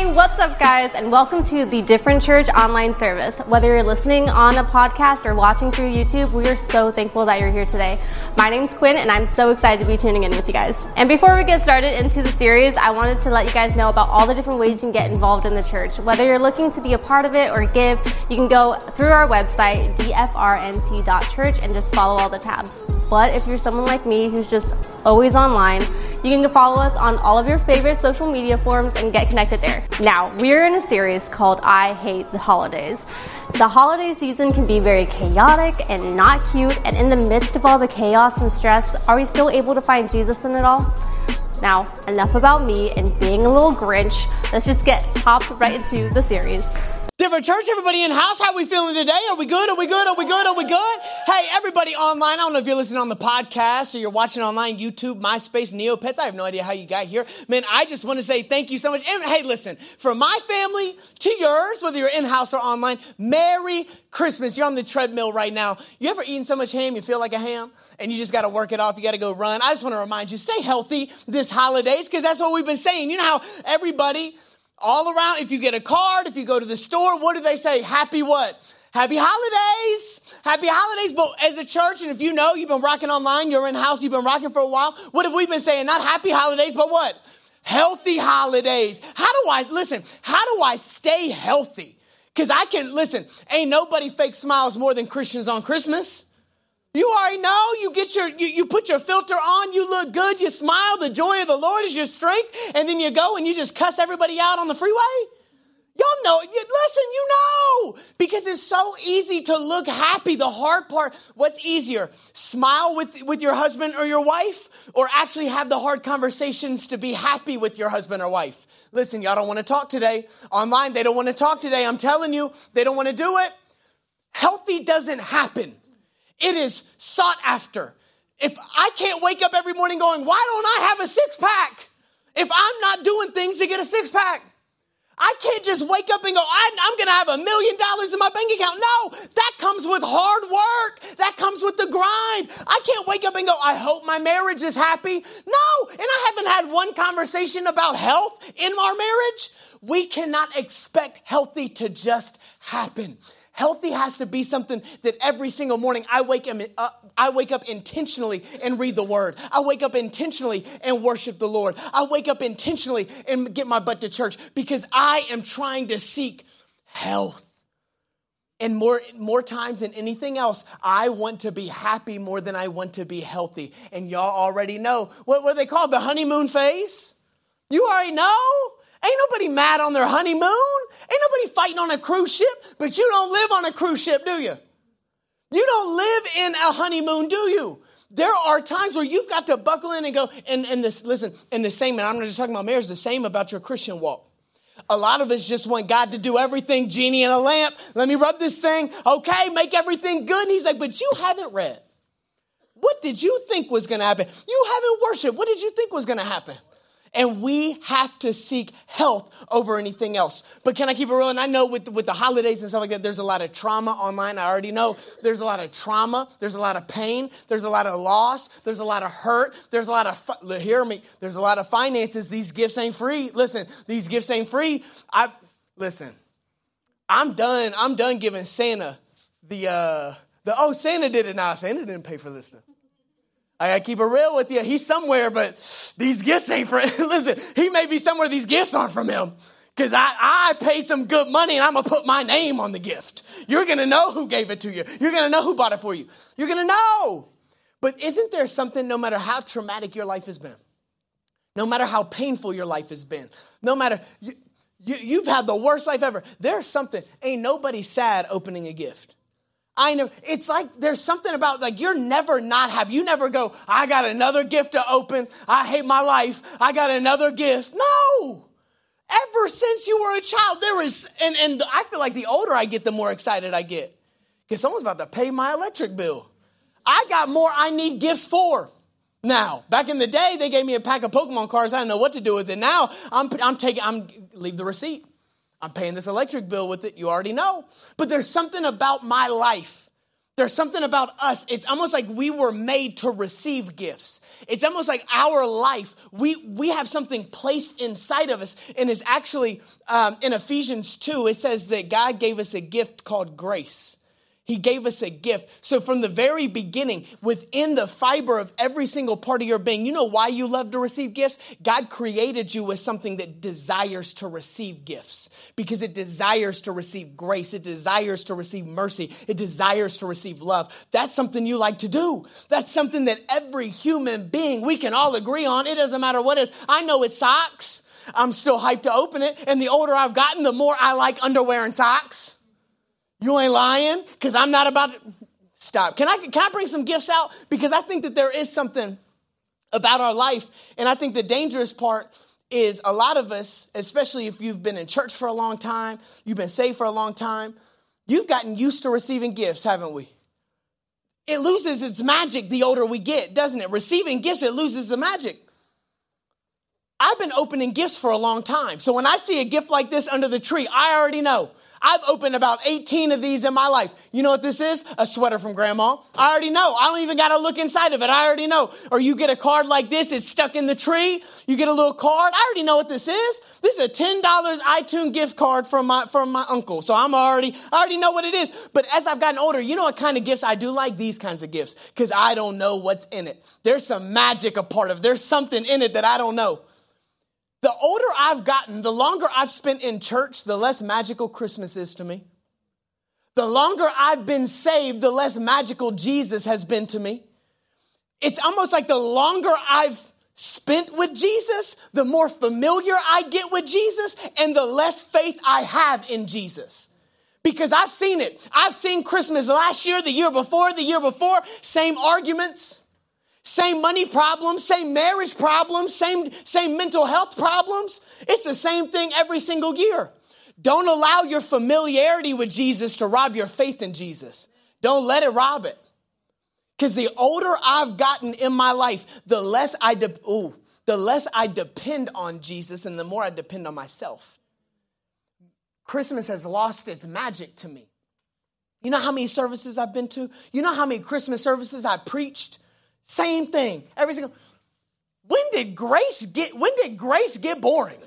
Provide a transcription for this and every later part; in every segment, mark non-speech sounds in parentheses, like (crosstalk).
Hey, what's up, guys, and welcome to the Different Church online service. Whether you're listening on a podcast or watching through YouTube, we are so thankful that you're here today. My name's Quinn, and I'm so excited to be tuning in with you guys. And before we get started into the series, I wanted to let you guys know about all the different ways you can get involved in the church. Whether you're looking to be a part of it or give, you can go through our website, dfrnt.church, and just follow all the tabs. But if you're someone like me who's just always online, you can follow us on all of your favorite social media forums and get connected there. Now, we're in a series called I Hate the Holidays. The holiday season can be very chaotic and not cute, and in the midst of all the chaos and stress, are we still able to find Jesus in it all? Now, enough about me and being a little Grinch. Let's just get popped right into the series. Different church, everybody in house, how we feeling today? Are we good? Are we good? Are we good? Are we good? Hey, everybody online, I don't know if you're listening on the podcast or you're watching online, YouTube, MySpace, Neopets. I have no idea how you got here. Man, I just want to say thank you so much. And hey, listen, from my family to yours, whether you're in house or online, Merry Christmas. You're on the treadmill right now. You ever eaten so much ham you feel like a ham? And you just got to work it off. You got to go run. I just want to remind you, stay healthy this holidays because that's what we've been saying. You know how everybody all around, if you get a card, if you go to the store, what do they say? Happy what? Happy holidays. Happy holidays. But as a church, and if you know you've been rocking online, you're in house, you've been rocking for a while, what have we been saying? Not happy holidays, but what? Healthy holidays. How do I, listen, how do I stay healthy? Because I can, listen, ain't nobody fake smiles more than Christians on Christmas. You already know. You get your, you, you put your filter on, you look good, you smile, the joy of the Lord is your strength, and then you go and you just cuss everybody out on the freeway. Y'all know, listen, you know, because it's so easy to look happy. The hard part, what's easier? Smile with, with your husband or your wife, or actually have the hard conversations to be happy with your husband or wife? Listen, y'all don't want to talk today. Online, they don't want to talk today. I'm telling you, they don't want to do it. Healthy doesn't happen. It is sought after. If I can't wake up every morning going, why don't I have a six pack? If I'm not doing things to get a six pack, I can't just wake up and go, I'm going to have a million dollars in my bank account. No, that comes with hard work. That comes with the grind. I can't wake up and go, I hope my marriage is happy. No, and I haven't had one conversation about health in our marriage. We cannot expect healthy to just happen. Healthy has to be something that every single morning I wake up, uh, I wake up intentionally and read the word. I wake up intentionally and worship the Lord. I wake up intentionally and get my butt to church because I am trying to seek health. And more, more times than anything else, I want to be happy more than I want to be healthy. And y'all already know what, what they call the honeymoon phase. You already know. Ain't nobody mad on their honeymoon. Ain't nobody fighting on a cruise ship, but you don't live on a cruise ship, do you? You don't live in a honeymoon, do you? There are times where you've got to buckle in and go, and, and this, listen, and the same, and I'm not just talking about marriage, the same about your Christian walk. A lot of us just want God to do everything, genie in a lamp. Let me rub this thing. Okay, make everything good. And he's like, but you haven't read. What did you think was going to happen? You haven't worshiped. What did you think was going to happen? And we have to seek health over anything else. But can I keep it real? And I know with, with the holidays and stuff like that, there's a lot of trauma online. I already know there's a lot of trauma. There's a lot of pain. There's a lot of loss. There's a lot of hurt. There's a lot of, hear me, there's a lot of finances. These gifts ain't free. Listen, these gifts ain't free. I, listen, I'm done. I'm done giving Santa the, uh, the, oh, Santa did it now. Santa didn't pay for this stuff. I gotta keep it real with you. He's somewhere, but these gifts ain't for (laughs) Listen, he may be somewhere these gifts aren't from him. Because I, I paid some good money and I'm gonna put my name on the gift. You're gonna know who gave it to you. You're gonna know who bought it for you. You're gonna know. But isn't there something, no matter how traumatic your life has been, no matter how painful your life has been, no matter, you, you, you've had the worst life ever, there's something, ain't nobody sad opening a gift. I know. It's like there's something about like you're never not happy. You never go, I got another gift to open. I hate my life. I got another gift. No. Ever since you were a child, there is, and, and I feel like the older I get, the more excited I get. Because someone's about to pay my electric bill. I got more I need gifts for. Now, back in the day, they gave me a pack of Pokemon cards. I didn't know what to do with it. Now, I'm, I'm taking, I'm, leave the receipt. I'm paying this electric bill with it. You already know. But there's something about my life. There's something about us. It's almost like we were made to receive gifts. It's almost like our life, we, we have something placed inside of us. And it's actually um, in Ephesians 2, it says that God gave us a gift called grace. He gave us a gift. So, from the very beginning, within the fiber of every single part of your being, you know why you love to receive gifts? God created you with something that desires to receive gifts because it desires to receive grace, it desires to receive mercy, it desires to receive love. That's something you like to do. That's something that every human being, we can all agree on. It doesn't matter what it is. I know it socks. I'm still hyped to open it. And the older I've gotten, the more I like underwear and socks. You ain't lying? Because I'm not about to stop. Can I, can I bring some gifts out? Because I think that there is something about our life. And I think the dangerous part is a lot of us, especially if you've been in church for a long time, you've been saved for a long time, you've gotten used to receiving gifts, haven't we? It loses its magic the older we get, doesn't it? Receiving gifts, it loses the magic. I've been opening gifts for a long time. So when I see a gift like this under the tree, I already know I've opened about 18 of these in my life. You know what this is? A sweater from grandma. I already know. I don't even got to look inside of it. I already know. Or you get a card like this, it's stuck in the tree. You get a little card. I already know what this is. This is a $10 iTunes gift card from my, from my uncle. So I'm already, I already know what it is. But as I've gotten older, you know what kind of gifts I do like? These kinds of gifts. Cause I don't know what's in it. There's some magic a part of it. There's something in it that I don't know. The older I've gotten, the longer I've spent in church, the less magical Christmas is to me. The longer I've been saved, the less magical Jesus has been to me. It's almost like the longer I've spent with Jesus, the more familiar I get with Jesus, and the less faith I have in Jesus. Because I've seen it. I've seen Christmas last year, the year before, the year before, same arguments same money problems, same marriage problems, same, same mental health problems. It's the same thing every single year. Don't allow your familiarity with Jesus to rob your faith in Jesus. Don't let it rob it. Because the older I've gotten in my life, the less I de- ooh, the less I depend on Jesus and the more I depend on myself. Christmas has lost its magic to me. You know how many services I've been to? You know how many Christmas services I preached? Same thing. Every single. When did grace get when did grace get boring?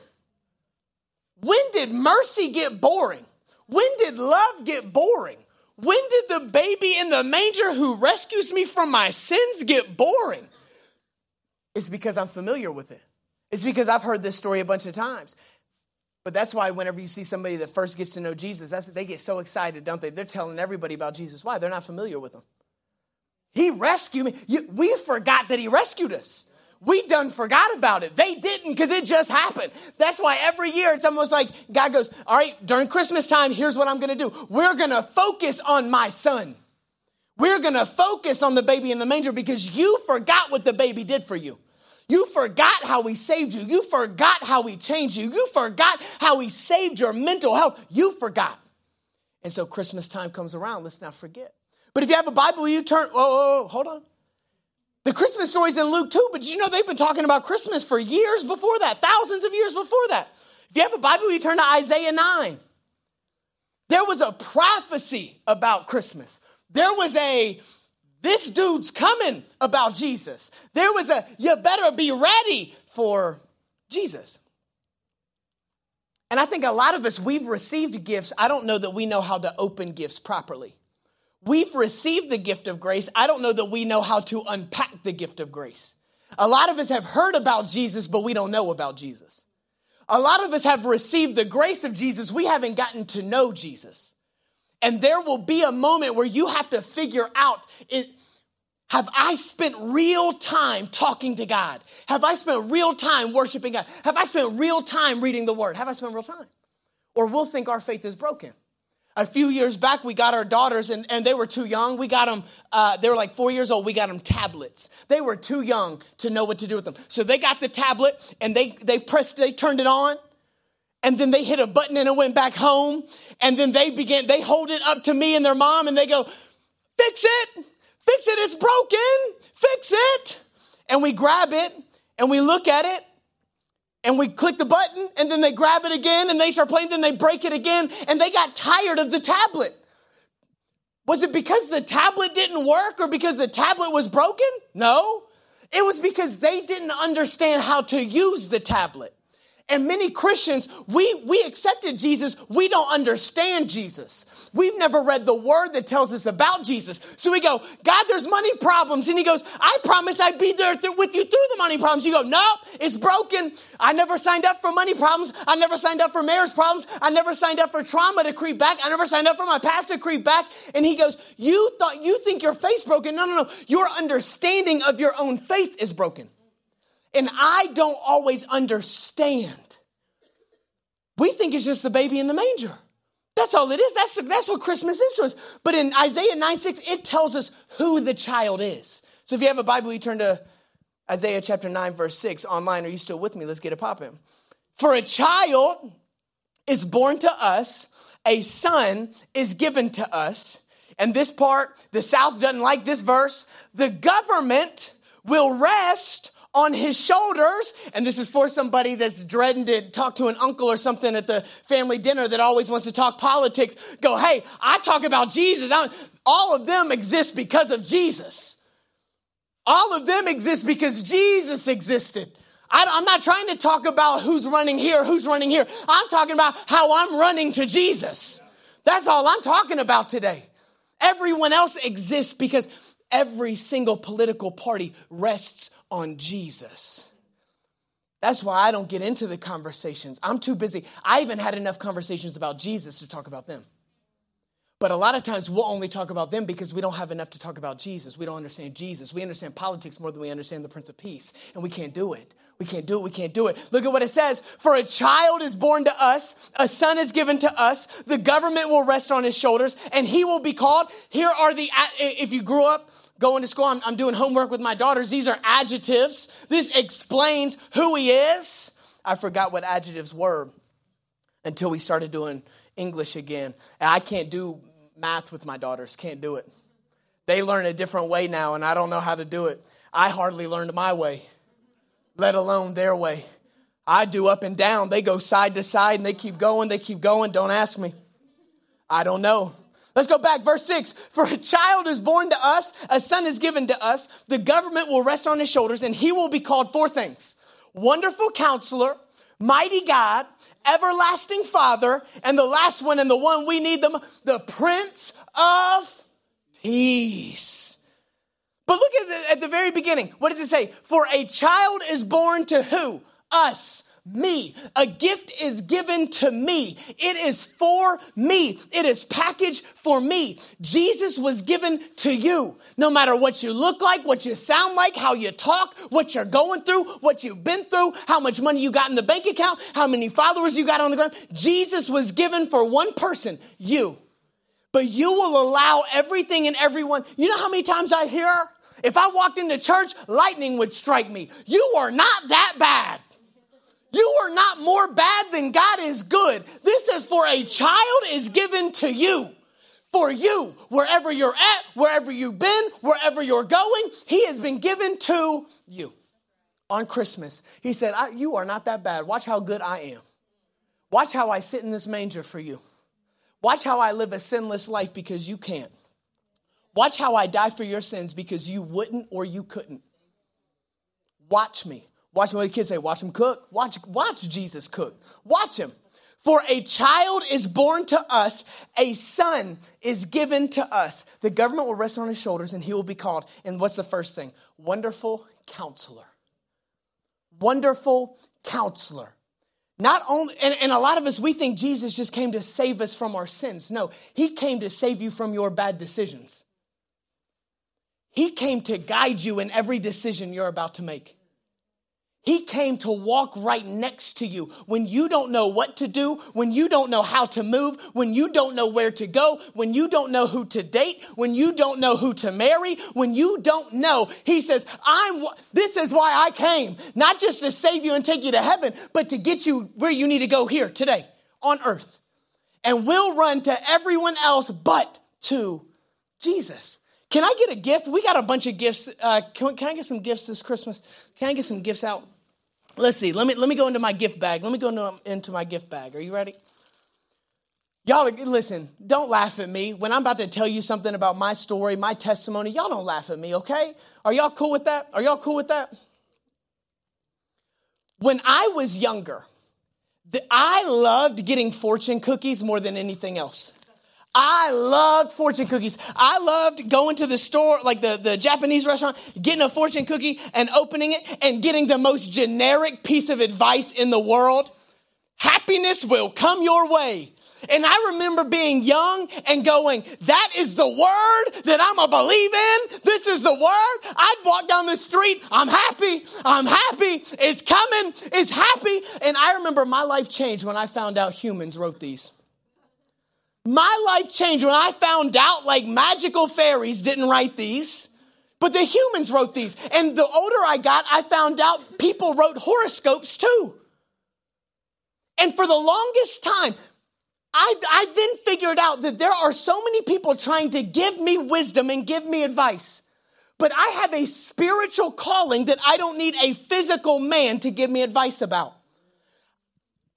When did mercy get boring? When did love get boring? When did the baby in the manger who rescues me from my sins get boring? It's because I'm familiar with it. It's because I've heard this story a bunch of times. But that's why whenever you see somebody that first gets to know Jesus, they get so excited, don't they? They're telling everybody about Jesus. Why? They're not familiar with him. He rescued me. You, we forgot that He rescued us. We done forgot about it. They didn't because it just happened. That's why every year it's almost like God goes, All right, during Christmas time, here's what I'm going to do. We're going to focus on my son. We're going to focus on the baby in the manger because you forgot what the baby did for you. You forgot how he saved you. You forgot how he changed you. You forgot how he saved your mental health. You forgot. And so Christmas time comes around. Let's not forget. But if you have a Bible, you turn, oh, hold on. The Christmas story's in Luke too, but you know they've been talking about Christmas for years before that, thousands of years before that. If you have a Bible, you turn to Isaiah 9. There was a prophecy about Christmas. There was a, this dude's coming about Jesus. There was a, you better be ready for Jesus. And I think a lot of us, we've received gifts. I don't know that we know how to open gifts properly. We've received the gift of grace. I don't know that we know how to unpack the gift of grace. A lot of us have heard about Jesus, but we don't know about Jesus. A lot of us have received the grace of Jesus. We haven't gotten to know Jesus. And there will be a moment where you have to figure out it, have I spent real time talking to God? Have I spent real time worshiping God? Have I spent real time reading the word? Have I spent real time? Or we'll think our faith is broken. A few years back, we got our daughters, and, and they were too young. We got them, uh, they were like four years old. We got them tablets. They were too young to know what to do with them. So they got the tablet and they, they pressed, they turned it on, and then they hit a button and it went back home. And then they began, they hold it up to me and their mom and they go, Fix it, fix it, it's broken, fix it. And we grab it and we look at it and we click the button and then they grab it again and they start playing, then they break it again and they got tired of the tablet. Was it because the tablet didn't work or because the tablet was broken? No. It was because they didn't understand how to use the tablet. And many Christians, we, we accepted Jesus, we don't understand Jesus. We've never read the word that tells us about Jesus. So we go, God, there's money problems. And he goes, I promise I'd be there th- with you through the money problems. You go, nope, it's broken. I never signed up for money problems. I never signed up for marriage problems. I never signed up for trauma to creep back. I never signed up for my past to creep back. And he goes, you thought, you think your faith's broken. No, no, no. Your understanding of your own faith is broken and I don't always understand. We think it's just the baby in the manger. That's all it is. That's, that's what Christmas is to us. But in Isaiah 9 6, it tells us who the child is. So if you have a Bible, you turn to Isaiah chapter 9, verse 6 online. Are you still with me? Let's get it popping. For a child is born to us, a son is given to us. And this part, the South doesn't like this verse. The government will rest on his shoulders. And this is for somebody that's dreading to talk to an uncle or something at the family dinner that always wants to talk politics. Go, hey, I talk about Jesus. I'm, all of them exist because of Jesus. All of them exist because Jesus existed. I, I'm not trying to talk about who's running here, who's running here. I'm talking about how I'm running to Jesus. That's all I'm talking about today. Everyone else exists because every single political party rests on Jesus. That's why I don't get into the conversations. I'm too busy. I even had enough conversations about Jesus to talk about them. But a lot of times we'll only talk about them because we don't have enough to talk about Jesus. We don't understand Jesus. We understand politics more than we understand the Prince of Peace. And we can't do it. We can't do it. We can't do it. Look at what it says. For a child is born to us, a son is given to us, the government will rest on his shoulders, and he will be called. Here are the, if you grew up going to school, I'm, I'm doing homework with my daughters. These are adjectives. This explains who he is. I forgot what adjectives were until we started doing English again. And I can't do math with my daughters, can't do it. They learn a different way now, and I don't know how to do it. I hardly learned my way, let alone their way. I do up and down. They go side to side and they keep going, they keep going. Don't ask me. I don't know. Let's go back, verse 6. For a child is born to us, a son is given to us, the government will rest on his shoulders, and he will be called four things Wonderful counselor, mighty God, everlasting father, and the last one, and the one we need them, the Prince of Peace. But look at the, at the very beginning. What does it say? For a child is born to who? Us me. A gift is given to me. It is for me. It is packaged for me. Jesus was given to you. No matter what you look like, what you sound like, how you talk, what you're going through, what you've been through, how much money you got in the bank account, how many followers you got on the ground. Jesus was given for one person, you. But you will allow everything and everyone. You know how many times I hear, if I walked into church, lightning would strike me. You are not that bad. You are not more bad than God is good. This is for a child is given to you. For you, wherever you're at, wherever you've been, wherever you're going, He has been given to you. On Christmas, He said, You are not that bad. Watch how good I am. Watch how I sit in this manger for you. Watch how I live a sinless life because you can't. Watch how I die for your sins because you wouldn't or you couldn't. Watch me. Watch what the kids say. Watch him cook. Watch, watch Jesus cook. Watch him. For a child is born to us, a son is given to us. The government will rest on his shoulders and he will be called. And what's the first thing? Wonderful counselor. Wonderful counselor. Not only, and, and, a lot of us, we think Jesus just came to save us from our sins. No, he came to save you from your bad decisions. He came to guide you in every decision you're about to make. He came to walk right next to you when you don't know what to do, when you don't know how to move, when you don't know where to go, when you don't know who to date, when you don't know who to marry, when you don't know. He says, I'm, this is why I came, not just to save you and take you to heaven, but to get you where you need to go here today on earth. And we'll run to everyone else but to Jesus. Can I get a gift? We got a bunch of gifts. Uh, can, can I get some gifts this Christmas? Can I get some gifts out? Let's see. Let me let me go into my gift bag. Let me go into, into my gift bag. Are you ready? Y'all, are, listen, don't laugh at me. When I'm about to tell you something about my story, my testimony, y'all don't laugh at me, okay? Are y'all cool with that? Are y'all cool with that? When I was younger, I loved getting fortune cookies more than anything else. I loved fortune cookies. I loved going to the store, like the, the Japanese restaurant, getting a fortune cookie and opening it and getting the most generic piece of advice in the world. Happiness will come your way. And I remember being young and going, that is the word that I'm a believe in. This is the word. I'd walk down the street. I'm happy. I'm happy. It's coming. It's happy. And I remember my life changed when I found out humans wrote these. My life changed when I found out like magical fairies didn't write these, but the humans wrote these. And the older I got, I found out people wrote horoscopes too. And for the longest time, I, I then figured out that there are so many people trying to give me wisdom and give me advice. But I have a spiritual calling that I don't need a physical man to give me advice about.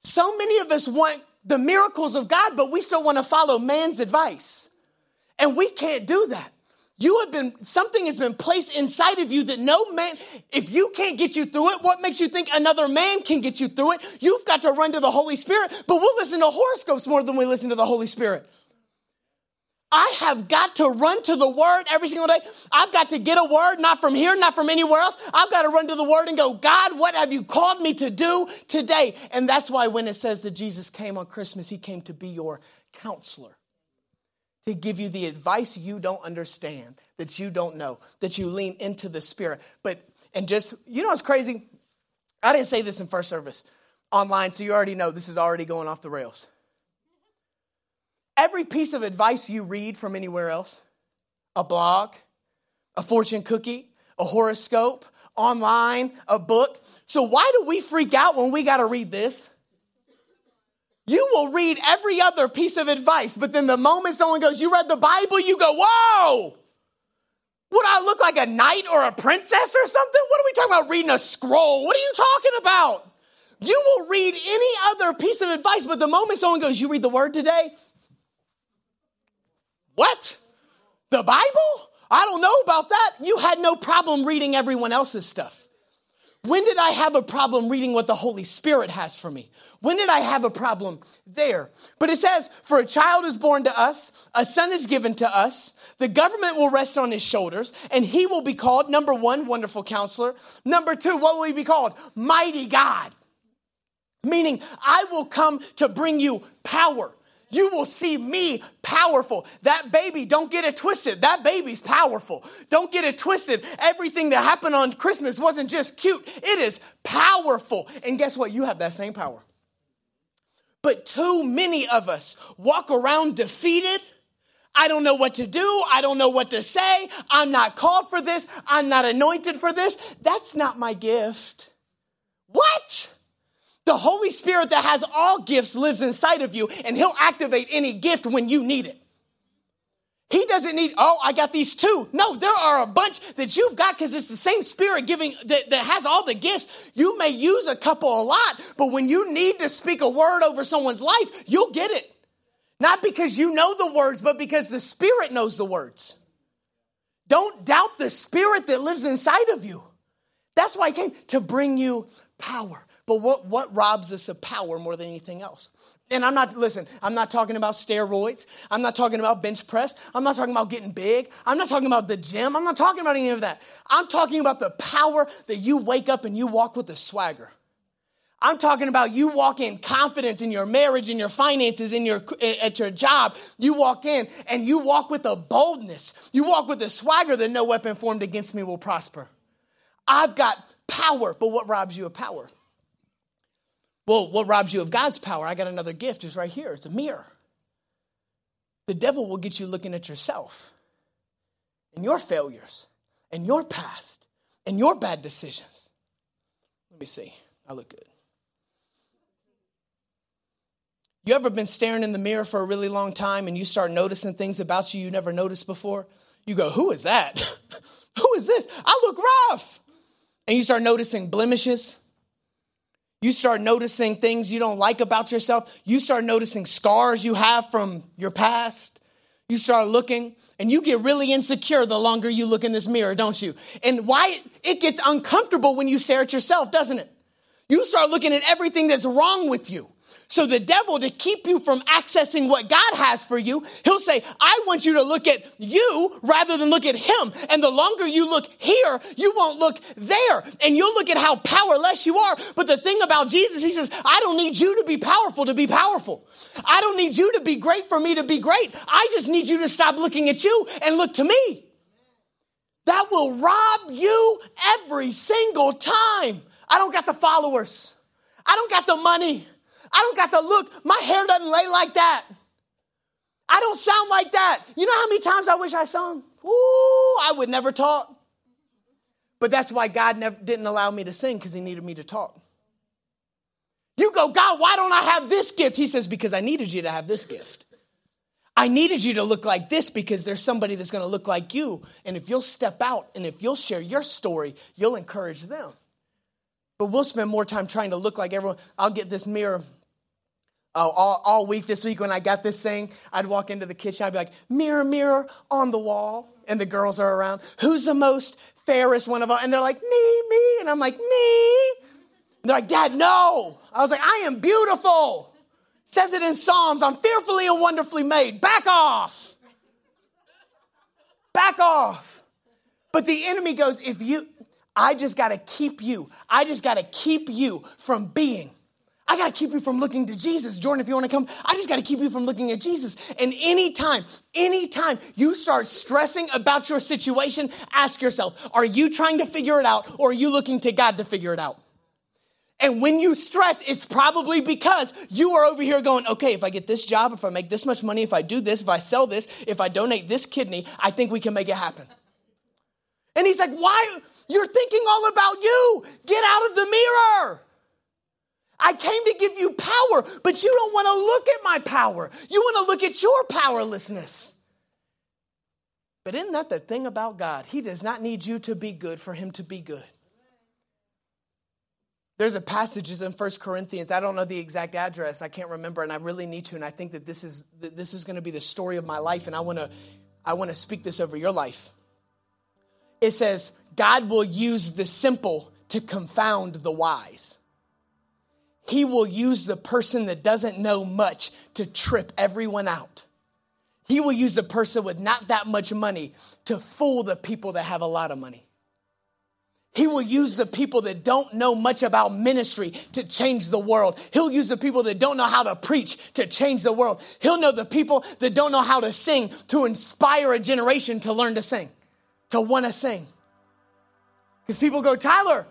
So many of us want the miracles of God, but we still want to follow man's advice. And we can't do that. You have been, something has been placed inside of you that no man, if you can't get you through it, what makes you think another man can get you through it? You've got to run to the Holy Spirit, but we'll listen to horoscopes more than we listen to the Holy Spirit. I have got to run to the word every single day. I've got to get a word, not from here, not from anywhere else. I've got to run to the word and go, God, what have you called me to do today? And that's why when it says that Jesus came on Christmas, he came to be your counselor to give you the advice you don't understand, that you don't know, that you lean into the Spirit. But, and just, you know what's crazy? I didn't say this in first service online, so you already know this is already going off the rails. Every piece of advice you read from anywhere else, a blog, a fortune cookie, a horoscope, online, a book. So why do we freak out when we got to read this? You will read every other piece of advice, but then the moment someone goes, You read the Bible, you go, Whoa! Would I look like a knight or a princess or something? What are we talking about reading a scroll? What are you talking about? You will read any other piece of advice, but the moment someone goes, You read the word today? What? The Bible? I don't know about that. You had no problem reading everyone else's stuff. When did I have a problem reading what the Holy Spirit has for me? When did I have a problem there? But it says, For a child is born to us, a son is given to us, the government will rest on his shoulders, and he will be called, number one, wonderful counselor. Number two, what will he be called? Mighty God. Meaning, I will come to bring you power you will see me powerful. That baby, don't get it twisted. That baby's powerful. Don't get it twisted. Everything that happened on Christmas wasn't just cute, it is powerful. And guess what? You have that same power. But too many of us walk around defeated. I don't know what to do. I don't know what to say. I'm not called for this. I'm not anointed for this. That's not my gift. What? The Holy Spirit that has all gifts lives inside of you, and He'll activate any gift when you need it. He doesn't need, oh, I got these two. No, there are a bunch that you've got because it's the same spirit giving that, that has all the gifts. You may use a couple a lot, but when you need to speak a word over someone's life, you'll get it. Not because you know the words, but because the spirit knows the words. Don't doubt the spirit that lives inside of you. That's why I came to bring you power. But what, what robs us of power more than anything else? And I'm not, listen, I'm not talking about steroids. I'm not talking about bench press. I'm not talking about getting big. I'm not talking about the gym. I'm not talking about any of that. I'm talking about the power that you wake up and you walk with a swagger. I'm talking about you walk in confidence in your marriage, in your finances, in your at your job. You walk in and you walk with a boldness. You walk with a swagger that no weapon formed against me will prosper. I've got power, but what robs you of power? Well, what robs you of God's power? I got another gift, it's right here. It's a mirror. The devil will get you looking at yourself and your failures and your past and your bad decisions. Let me see. I look good. You ever been staring in the mirror for a really long time and you start noticing things about you you never noticed before? You go, Who is that? (laughs) Who is this? I look rough. And you start noticing blemishes You start noticing things you don't like about yourself. You start noticing scars you have from your past. You start looking and you get really insecure the longer you look in this mirror, don't you? And why it gets uncomfortable when you stare at yourself, doesn't it? You start looking at everything that's wrong with you. So the devil, to keep you from accessing what God has for you, he'll say, I want you to look at you rather than look at him. And the longer you look here, you won't look there. And you'll look at how powerless you are. But the thing about Jesus, he says, I don't need you to be powerful to be powerful. I don't need you to be great for me to be great. I just need you to stop looking at you and look to me. That will rob you every single time. I don't got the followers. I don't got the money. I don't got the look. My hair doesn't lay like that. I don't sound like that. You know how many times I wish I sung? Ooh, I would never talk. But that's why God never, didn't allow me to sing because He needed me to talk. You go, God, why don't I have this gift? He says, because I needed you to have this gift. I needed you to look like this because there's somebody that's going to look like you. And if you'll step out and if you'll share your story, you'll encourage them. But we'll spend more time trying to look like everyone. I'll get this mirror uh, all, all week this week when I got this thing. I'd walk into the kitchen, I'd be like, mirror, mirror on the wall. And the girls are around. Who's the most fairest one of all? And they're like, me, me. And I'm like, me. And they're like, Dad, no. I was like, I am beautiful. Says it in Psalms. I'm fearfully and wonderfully made. Back off. Back off. But the enemy goes, if you, I just got to keep you. I just got to keep you from being. I got to keep you from looking to Jesus. Jordan, if you want to come, I just got to keep you from looking at Jesus. And anytime, anytime you start stressing about your situation, ask yourself, are you trying to figure it out or are you looking to God to figure it out? And when you stress, it's probably because you are over here going, okay, if I get this job, if I make this much money, if I do this, if I sell this, if I donate this kidney, I think we can make it happen. And he's like, why? You're thinking all about you. Get out of the mirror. I came to give you power, but you don't want to look at my power. You want to look at your powerlessness. But isn't that the thing about God? He does not need you to be good for him to be good. There's a passage in First Corinthians. I don't know the exact address. I can't remember, and I really need to. And I think that this is this is going to be the story of my life, and I want to I want to speak this over your life. It says, God will use the simple to confound the wise. He will use the person that doesn't know much to trip everyone out. He will use a person with not that much money to fool the people that have a lot of money. He will use the people that don't know much about ministry to change the world. He'll use the people that don't know how to preach to change the world. He'll know the people that don't know how to sing to inspire a generation to learn to sing, to want to sing. Because people go, Tyler,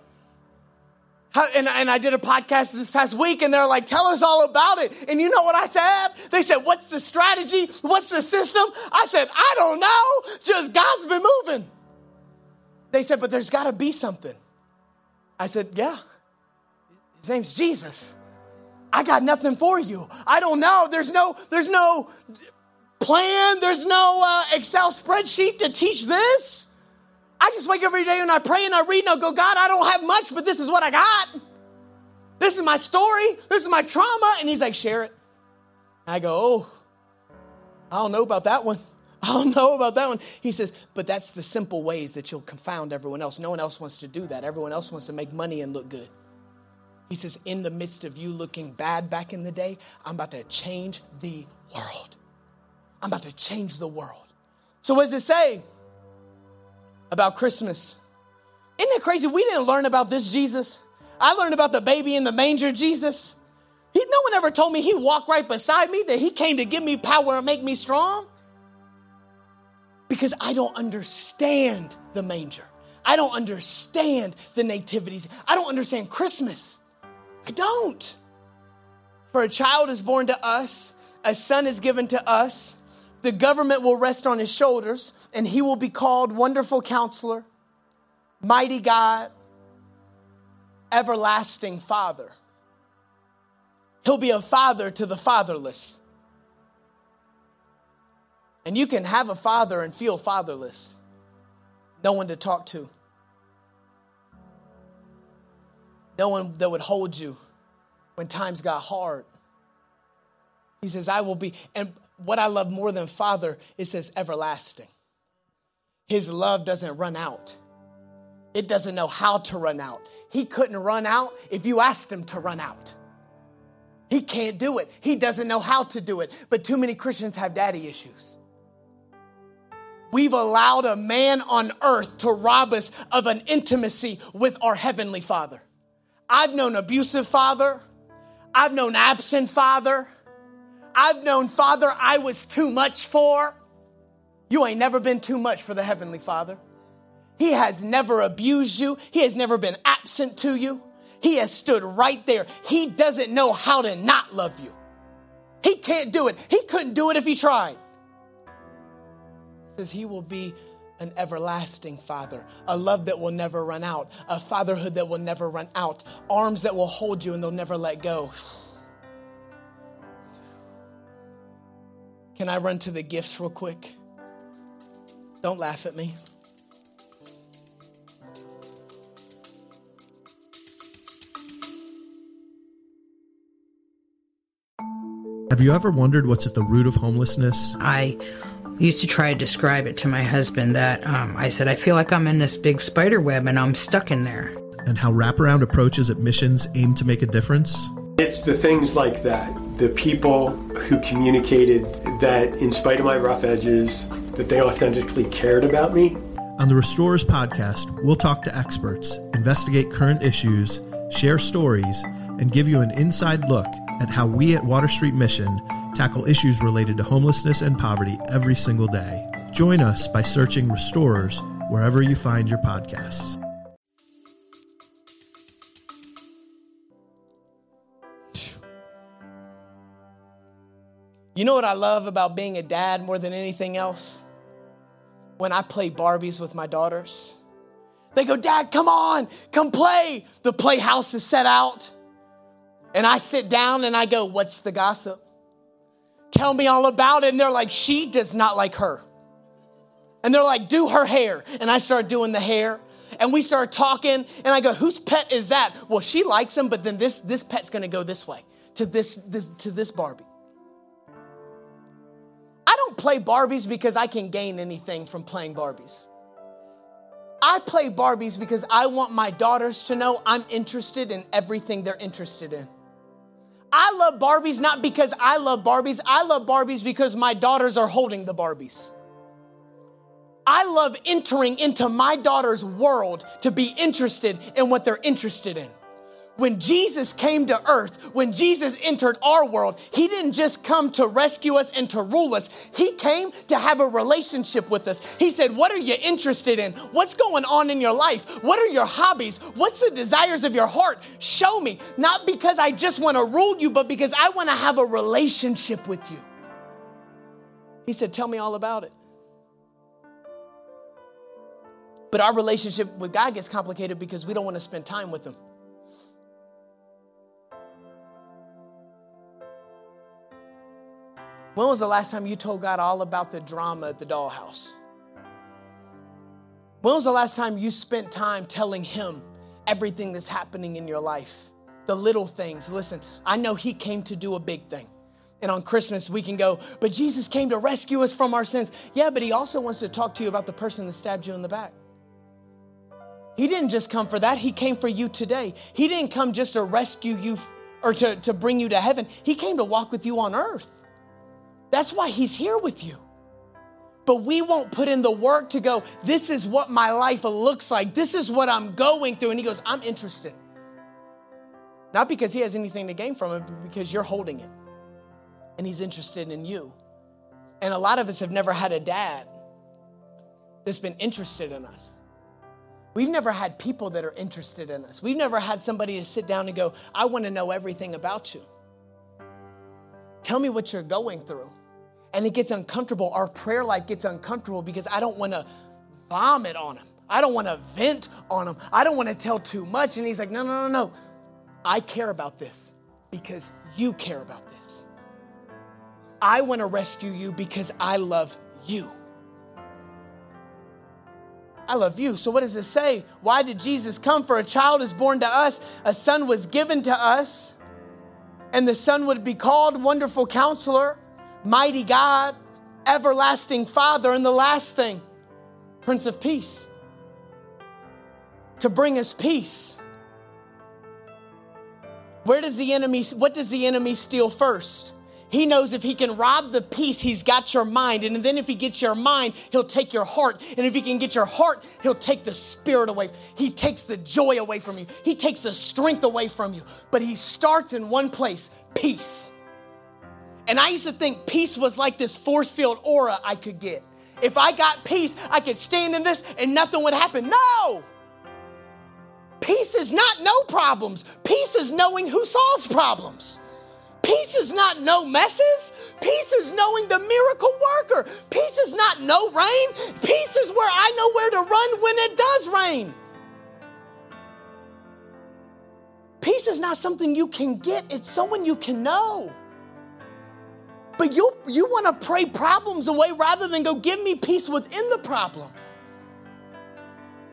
how, and, and I did a podcast this past week and they're like, tell us all about it. And you know what I said? They said, what's the strategy? What's the system? I said, I don't know. Just God's been moving. They said, but there's got to be something. I said, yeah. His name's Jesus. I got nothing for you. I don't know. There's no, there's no plan. There's no uh, Excel spreadsheet to teach this. I just wake every day and I pray and I read and I go, God, I don't have much, but this is what I got. This is my story. This is my trauma. And he's like, share it. I go, oh, I don't know about that one. I don't know about that one. He says, but that's the simple ways that you'll confound everyone else. No one else wants to do that. Everyone else wants to make money and look good. He says, in the midst of you looking bad back in the day, I'm about to change the world. I'm about to change the world. So, what does it say? about Christmas. Isn't it crazy? We didn't learn about this Jesus. I learned about the baby in the manger Jesus. He, no one ever told me he walked right beside me, that he came to give me power and make me strong. Because I don't understand the manger. I don't understand the nativities. I don't understand Christmas. I don't. For a child is born to us, a son is given to us the government will rest on his shoulders, and he will be called Wonderful Counselor, Mighty God, Everlasting Father. He'll be a father to the fatherless. And you can have a father and feel fatherless, no one to talk to, no one that would hold you, when times got hard. He says, I will be, and what I love more than Father, it says everlasting. His love doesn't run out, it doesn't know how to run out. He couldn't run out if you asked him to run out. He can't do it. He doesn't know how to do it. But too many Christians have daddy issues. We've allowed a man on earth to rob us of an intimacy with our heavenly father. I've known abusive father. I've known absent father. I've known father I was too much for. You ain't never been too much for the heavenly father. He has never abused you. He has never been absent to you. He has stood right there. He doesn't know how to not love you. He can't do it. He couldn't do it if he tried. Says he will be an everlasting father, a love that will never run out, a fatherhood that will never run out, arms that will hold you and they'll never let go. Can I run to the gifts real quick? Don't laugh at me. Have you ever wondered what's at the root of homelessness? I used to try to describe it to my husband that um, I said, I feel like I'm in this big spider web and I'm stuck in there. And how wraparound approaches at missions aim to make a difference? It's the things like that, the people who communicated that in spite of my rough edges, that they authentically cared about me. On the Restorers podcast, we'll talk to experts, investigate current issues, share stories, and give you an inside look at how we at Water Street Mission tackle issues related to homelessness and poverty every single day. Join us by searching Restorers wherever you find your podcasts. You know what I love about being a dad more than anything else? When I play Barbies with my daughters, they go, Dad, come on, come play. The playhouse is set out. And I sit down and I go, What's the gossip? Tell me all about it. And they're like, She does not like her. And they're like, Do her hair. And I start doing the hair. And we start talking. And I go, Whose pet is that? Well, she likes him, but then this, this pet's gonna go this way to this, this, to this Barbie. Play Barbies because I can gain anything from playing Barbies. I play Barbies because I want my daughters to know I'm interested in everything they're interested in. I love Barbies not because I love Barbies. I love Barbies because my daughters are holding the Barbies. I love entering into my daughter's world to be interested in what they're interested in. When Jesus came to earth, when Jesus entered our world, he didn't just come to rescue us and to rule us. He came to have a relationship with us. He said, What are you interested in? What's going on in your life? What are your hobbies? What's the desires of your heart? Show me. Not because I just want to rule you, but because I want to have a relationship with you. He said, Tell me all about it. But our relationship with God gets complicated because we don't want to spend time with Him. When was the last time you told God all about the drama at the dollhouse? When was the last time you spent time telling Him everything that's happening in your life? The little things. Listen, I know He came to do a big thing. And on Christmas, we can go, but Jesus came to rescue us from our sins. Yeah, but He also wants to talk to you about the person that stabbed you in the back. He didn't just come for that, He came for you today. He didn't come just to rescue you or to, to bring you to heaven, He came to walk with you on earth. That's why he's here with you. But we won't put in the work to go, this is what my life looks like. This is what I'm going through. And he goes, I'm interested. Not because he has anything to gain from it, but because you're holding it. And he's interested in you. And a lot of us have never had a dad that's been interested in us. We've never had people that are interested in us. We've never had somebody to sit down and go, I want to know everything about you. Tell me what you're going through and it gets uncomfortable. Our prayer life gets uncomfortable because I don't want to vomit on him. I don't want to vent on him. I don't want to tell too much. And he's like, no, no, no, no. I care about this because you care about this. I want to rescue you because I love you. I love you. So, what does it say? Why did Jesus come? For a child is born to us, a son was given to us, And the Son would be called Wonderful Counselor, Mighty God, Everlasting Father, and the last thing, Prince of Peace. To bring us peace. Where does the enemy, what does the enemy steal first? He knows if he can rob the peace, he's got your mind. And then if he gets your mind, he'll take your heart. And if he can get your heart, he'll take the spirit away. He takes the joy away from you. He takes the strength away from you. But he starts in one place peace. And I used to think peace was like this force field aura I could get. If I got peace, I could stand in this and nothing would happen. No! Peace is not no problems, peace is knowing who solves problems. Peace is not no messes. Peace is knowing the miracle worker. Peace is not no rain. Peace is where I know where to run when it does rain. Peace is not something you can get, it's someone you can know. But you, you want to pray problems away rather than go give me peace within the problem.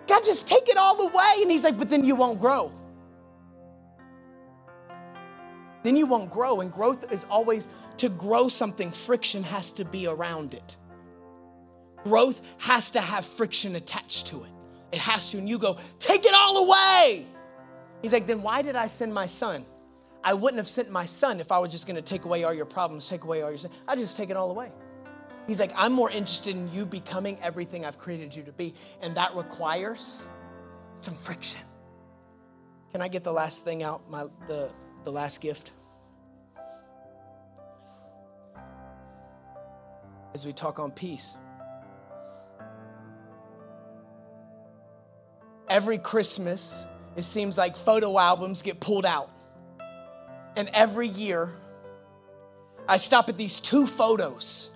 God, just take it all away. And He's like, but then you won't grow then you won't grow. And growth is always to grow something, friction has to be around it. Growth has to have friction attached to it. It has to. And you go, take it all away. He's like, then why did I send my son? I wouldn't have sent my son if I was just to take away all your problems, take away all your sin. I'd just take it all away. He's like, I'm more interested in you becoming everything I've created you to be. And that requires some friction. Can I get the last thing out? My the the last gift. As we talk on peace. Every Christmas, it seems like photo albums get pulled out. And every year, I stop at these two photos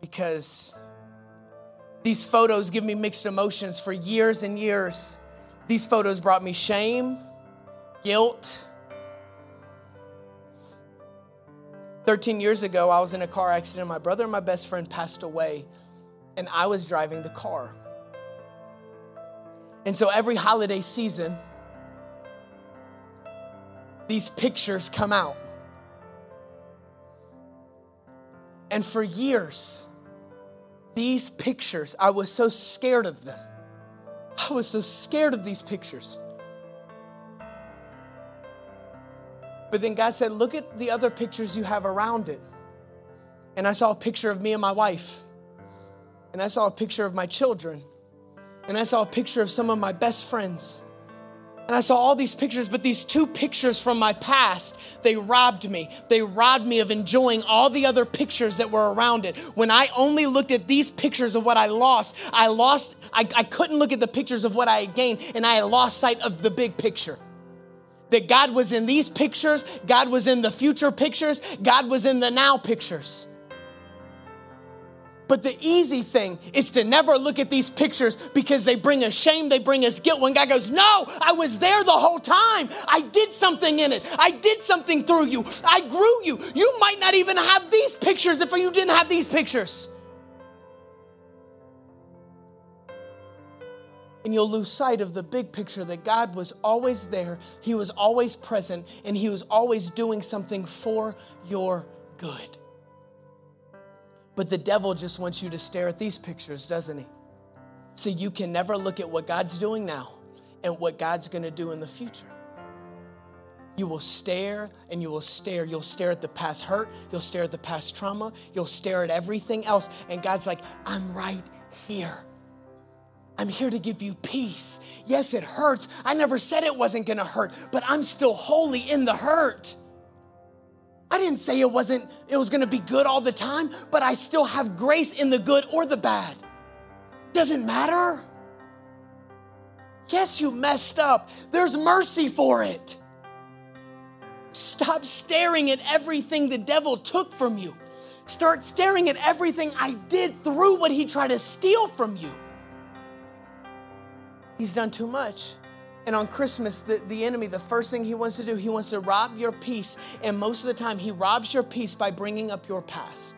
because these photos give me mixed emotions for years and years. These photos brought me shame, guilt. 13 years ago, I was in a car accident. My brother and my best friend passed away, and I was driving the car. And so every holiday season, these pictures come out. And for years, these pictures, I was so scared of them. I was so scared of these pictures. But then God said, Look at the other pictures you have around it. And I saw a picture of me and my wife. And I saw a picture of my children. And I saw a picture of some of my best friends. And I saw all these pictures, but these two pictures from my past, they robbed me. They robbed me of enjoying all the other pictures that were around it. When I only looked at these pictures of what I lost, I lost, I, I couldn't look at the pictures of what I had gained, and I lost sight of the big picture. That God was in these pictures, God was in the future pictures, God was in the now pictures. But the easy thing is to never look at these pictures because they bring us shame, they bring us guilt. When God goes, No, I was there the whole time. I did something in it. I did something through you. I grew you. You might not even have these pictures if you didn't have these pictures. and you'll lose sight of the big picture that God was always there, He was always present, and He was always doing something for your good. But the devil just wants you to stare at these pictures, doesn't he? So you can never look at what God's doing now and what God's gonna do in the future. You will stare and you will stare. You'll stare at the past hurt, you'll stare at the past trauma, you'll stare at everything else. And God's like, I'm right here. I'm here to give you peace. Yes, it hurts. I never said it wasn't gonna hurt, but I'm still holy in the hurt. I didn't say it wasn't it was going to be good all the time, but I still have grace in the good or the bad. Doesn't matter. Yes, you messed up. There's mercy for it. Stop staring at everything the devil took from you. Start staring at everything I did through what he tried to steal from you. He's done too much. And on Christmas, the, the enemy, the first thing he wants to do, he wants to rob your peace. And most of the time, he robs your peace by bringing up your past.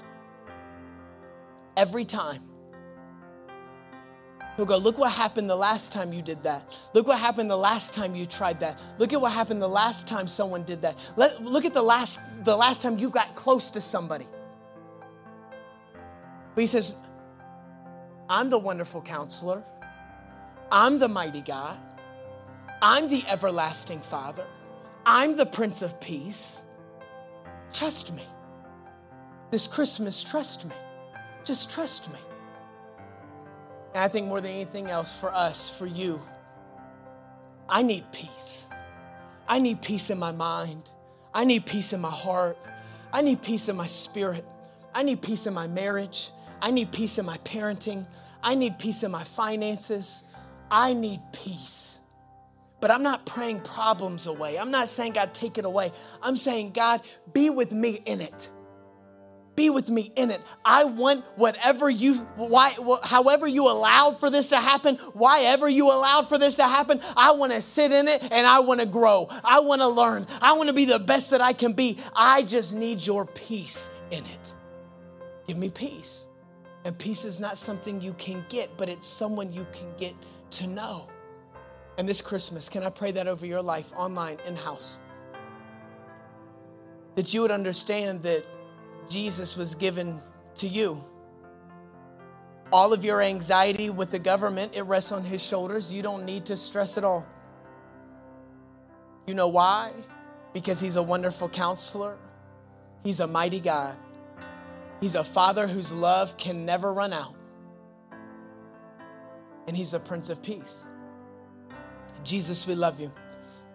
Every time. He'll go, Look what happened the last time you did that. Look what happened the last time you tried that. Look at what happened the last time someone did that. Let, look at the last, the last time you got close to somebody. But he says, I'm the wonderful counselor. I'm the mighty God. I'm the everlasting Father. I'm the Prince of Peace. Trust me. This Christmas, trust me. Just trust me. And I think more than anything else, for us, for you, I need peace. I need peace in my mind. I need peace in my heart. I need peace in my spirit. I need peace in my marriage. I need peace in my parenting. I need peace in my finances. I need peace. But I'm not praying problems away. I'm not saying, God, take it away. I'm saying, God, be with me in it. Be with me in it. I want whatever you, why, however you allowed for this to happen, why ever you allowed for this to happen, I want to sit in it and I want to grow. I want to learn. I want to be the best that I can be. I just need your peace in it. Give me peace. And peace is not something you can get, but it's someone you can get to know. And this Christmas, can I pray that over your life, online, in house? That you would understand that Jesus was given to you. All of your anxiety with the government, it rests on his shoulders. You don't need to stress at all. You know why? Because he's a wonderful counselor. He's a mighty God. He's a father whose love can never run out. And he's a prince of peace. Jesus, we love you.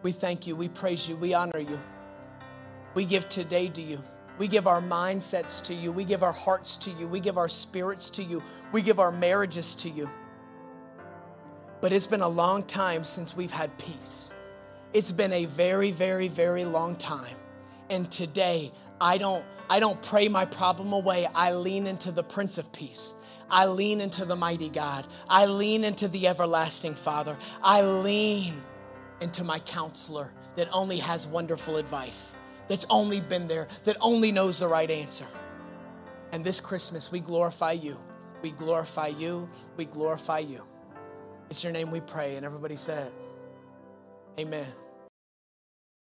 We thank you. We praise you. We honor you. We give today to you. We give our mindsets to you. We give our hearts to you. We give our spirits to you. We give our marriages to you. But it's been a long time since we've had peace. It's been a very, very, very long time. And today, I don't, I don't pray my problem away. I lean into the Prince of Peace. I lean into the mighty God. I lean into the everlasting Father. I lean into my counselor that only has wonderful advice that's only been there, that only knows the right answer. And this Christmas, we glorify you. We glorify you. We glorify you. It's your name we pray. And everybody said, Amen.